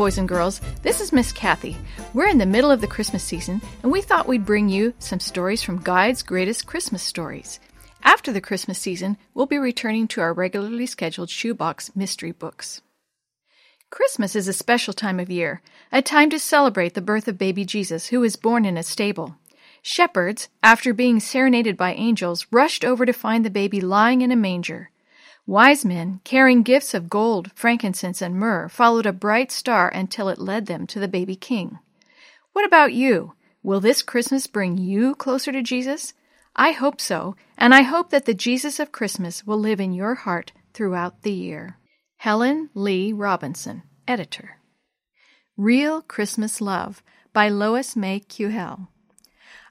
boys and girls. This is Miss Kathy. We're in the middle of the Christmas season, and we thought we'd bring you some stories from Guide's Greatest Christmas Stories. After the Christmas season, we'll be returning to our regularly scheduled shoebox mystery books. Christmas is a special time of year, a time to celebrate the birth of baby Jesus, who was born in a stable. Shepherds, after being serenaded by angels, rushed over to find the baby lying in a manger. Wise men, carrying gifts of gold, frankincense, and myrrh, followed a bright star until it led them to the baby king. What about you? Will this Christmas bring you closer to Jesus? I hope so, and I hope that the Jesus of Christmas will live in your heart throughout the year. Helen Lee Robinson, Editor. Real Christmas Love by Lois May Kuhel.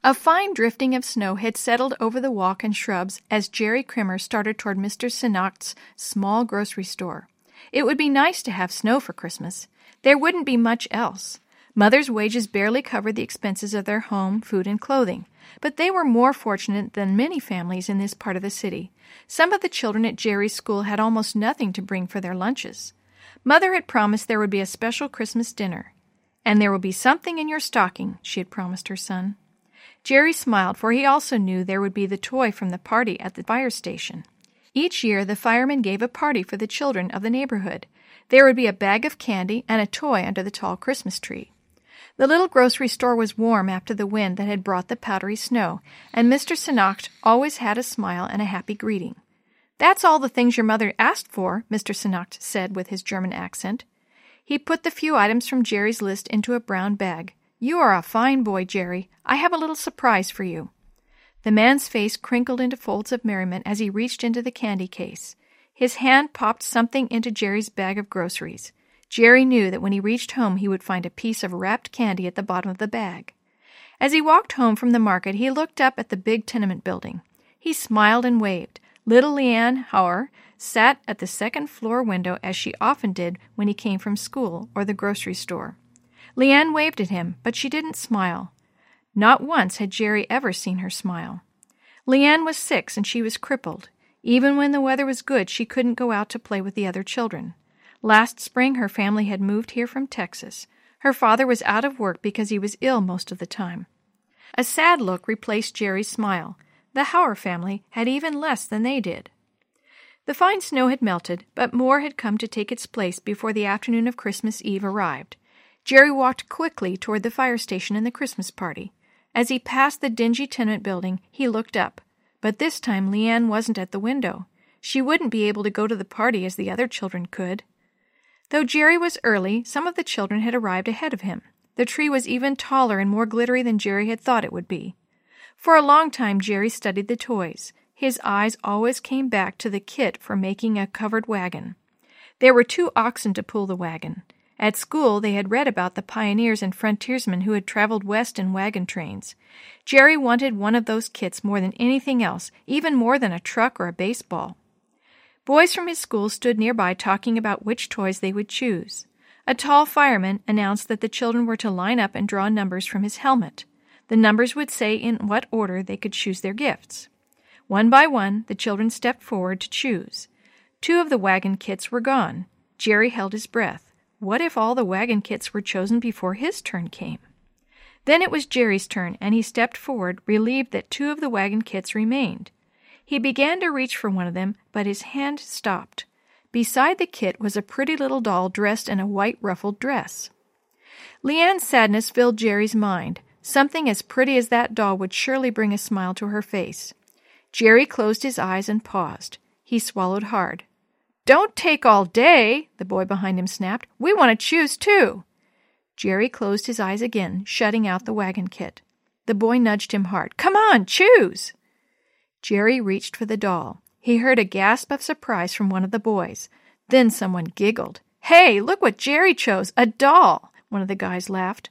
A fine drifting of snow had settled over the walk and shrubs as Jerry Krimmer started toward Mr. Synoct's small grocery store. It would be nice to have snow for Christmas. There wouldn't be much else. Mother's wages barely covered the expenses of their home, food, and clothing, but they were more fortunate than many families in this part of the city. Some of the children at Jerry's school had almost nothing to bring for their lunches. Mother had promised there would be a special Christmas dinner. And there will be something in your stocking, she had promised her son. Jerry smiled, for he also knew there would be the toy from the party at the fire station. Each year, the firemen gave a party for the children of the neighborhood. There would be a bag of candy and a toy under the tall Christmas tree. The little grocery store was warm after the wind that had brought the powdery snow, and Mr. Sinacht always had a smile and a happy greeting. That's all the things your mother asked for, Mr. Sinacht said with his German accent. He put the few items from Jerry's list into a brown bag. You are a fine boy, Jerry. I have a little surprise for you. The man's face crinkled into folds of merriment as he reached into the candy case. His hand popped something into Jerry's bag of groceries. Jerry knew that when he reached home he would find a piece of wrapped candy at the bottom of the bag. As he walked home from the market, he looked up at the big tenement building. He smiled and waved. Little Leanne Hauer sat at the second floor window as she often did when he came from school or the grocery store. Leanne waved at him, but she didn't smile. Not once had Jerry ever seen her smile. Leanne was six and she was crippled. Even when the weather was good, she couldn't go out to play with the other children. Last spring, her family had moved here from Texas. Her father was out of work because he was ill most of the time. A sad look replaced Jerry's smile. The Hauer family had even less than they did. The fine snow had melted, but more had come to take its place before the afternoon of Christmas Eve arrived. Jerry walked quickly toward the fire station and the Christmas party. As he passed the dingy tenement building, he looked up. But this time Leanne wasn't at the window. She wouldn't be able to go to the party as the other children could. Though Jerry was early, some of the children had arrived ahead of him. The tree was even taller and more glittery than Jerry had thought it would be. For a long time, Jerry studied the toys. His eyes always came back to the kit for making a covered wagon. There were two oxen to pull the wagon. At school, they had read about the pioneers and frontiersmen who had traveled west in wagon trains. Jerry wanted one of those kits more than anything else, even more than a truck or a baseball. Boys from his school stood nearby talking about which toys they would choose. A tall fireman announced that the children were to line up and draw numbers from his helmet. The numbers would say in what order they could choose their gifts. One by one, the children stepped forward to choose. Two of the wagon kits were gone. Jerry held his breath. What if all the wagon kits were chosen before his turn came? Then it was Jerry's turn, and he stepped forward, relieved that two of the wagon kits remained. He began to reach for one of them, but his hand stopped. Beside the kit was a pretty little doll dressed in a white ruffled dress. Leanne's sadness filled Jerry's mind. Something as pretty as that doll would surely bring a smile to her face. Jerry closed his eyes and paused. He swallowed hard. Don't take all day, the boy behind him snapped. We want to choose too. Jerry closed his eyes again, shutting out the wagon kit. The boy nudged him hard. Come on, choose. Jerry reached for the doll. He heard a gasp of surprise from one of the boys. Then someone giggled. Hey, look what Jerry chose a doll! One of the guys laughed.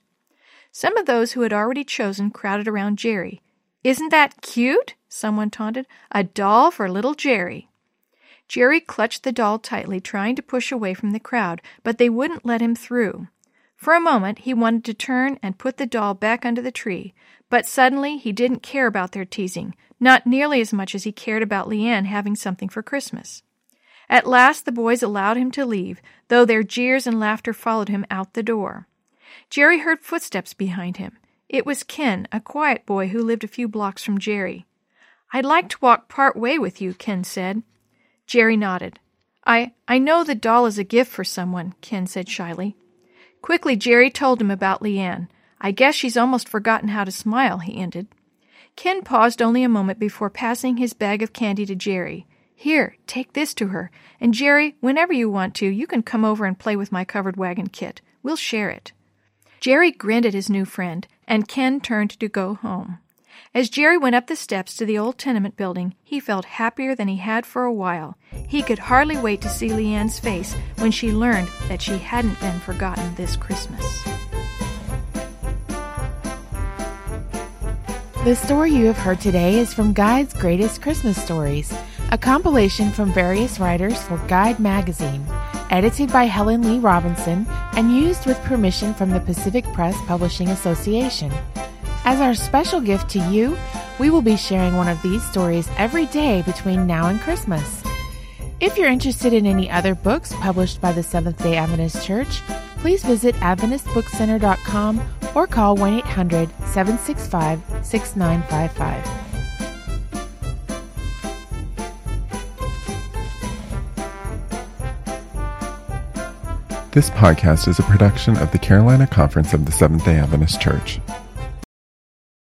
Some of those who had already chosen crowded around Jerry. Isn't that cute? Someone taunted. A doll for little Jerry. Jerry clutched the doll tightly, trying to push away from the crowd, but they wouldn't let him through. For a moment, he wanted to turn and put the doll back under the tree, but suddenly he didn't care about their teasing, not nearly as much as he cared about Leanne having something for Christmas. At last the boys allowed him to leave, though their jeers and laughter followed him out the door. Jerry heard footsteps behind him. It was Ken, a quiet boy who lived a few blocks from Jerry. I'd like to walk part way with you, Ken said. Jerry nodded. I, I know the doll is a gift for someone, Ken said shyly. Quickly, Jerry told him about Leanne. I guess she's almost forgotten how to smile, he ended. Ken paused only a moment before passing his bag of candy to Jerry. Here, take this to her. And Jerry, whenever you want to, you can come over and play with my covered wagon kit. We'll share it. Jerry grinned at his new friend, and Ken turned to go home. As Jerry went up the steps to the old tenement building, he felt happier than he had for a while. He could hardly wait to see Leanne's face when she learned that she hadn't been forgotten this Christmas. The story you have heard today is from Guide's Greatest Christmas Stories, a compilation from various writers for Guide magazine, edited by Helen Lee Robinson and used with permission from the Pacific Press Publishing Association. As our special gift to you, we will be sharing one of these stories every day between now and Christmas. If you're interested in any other books published by the Seventh day Adventist Church, please visit AdventistBookCenter.com or call 1 800 765 6955. This podcast is a production of the Carolina Conference of the Seventh day Adventist Church.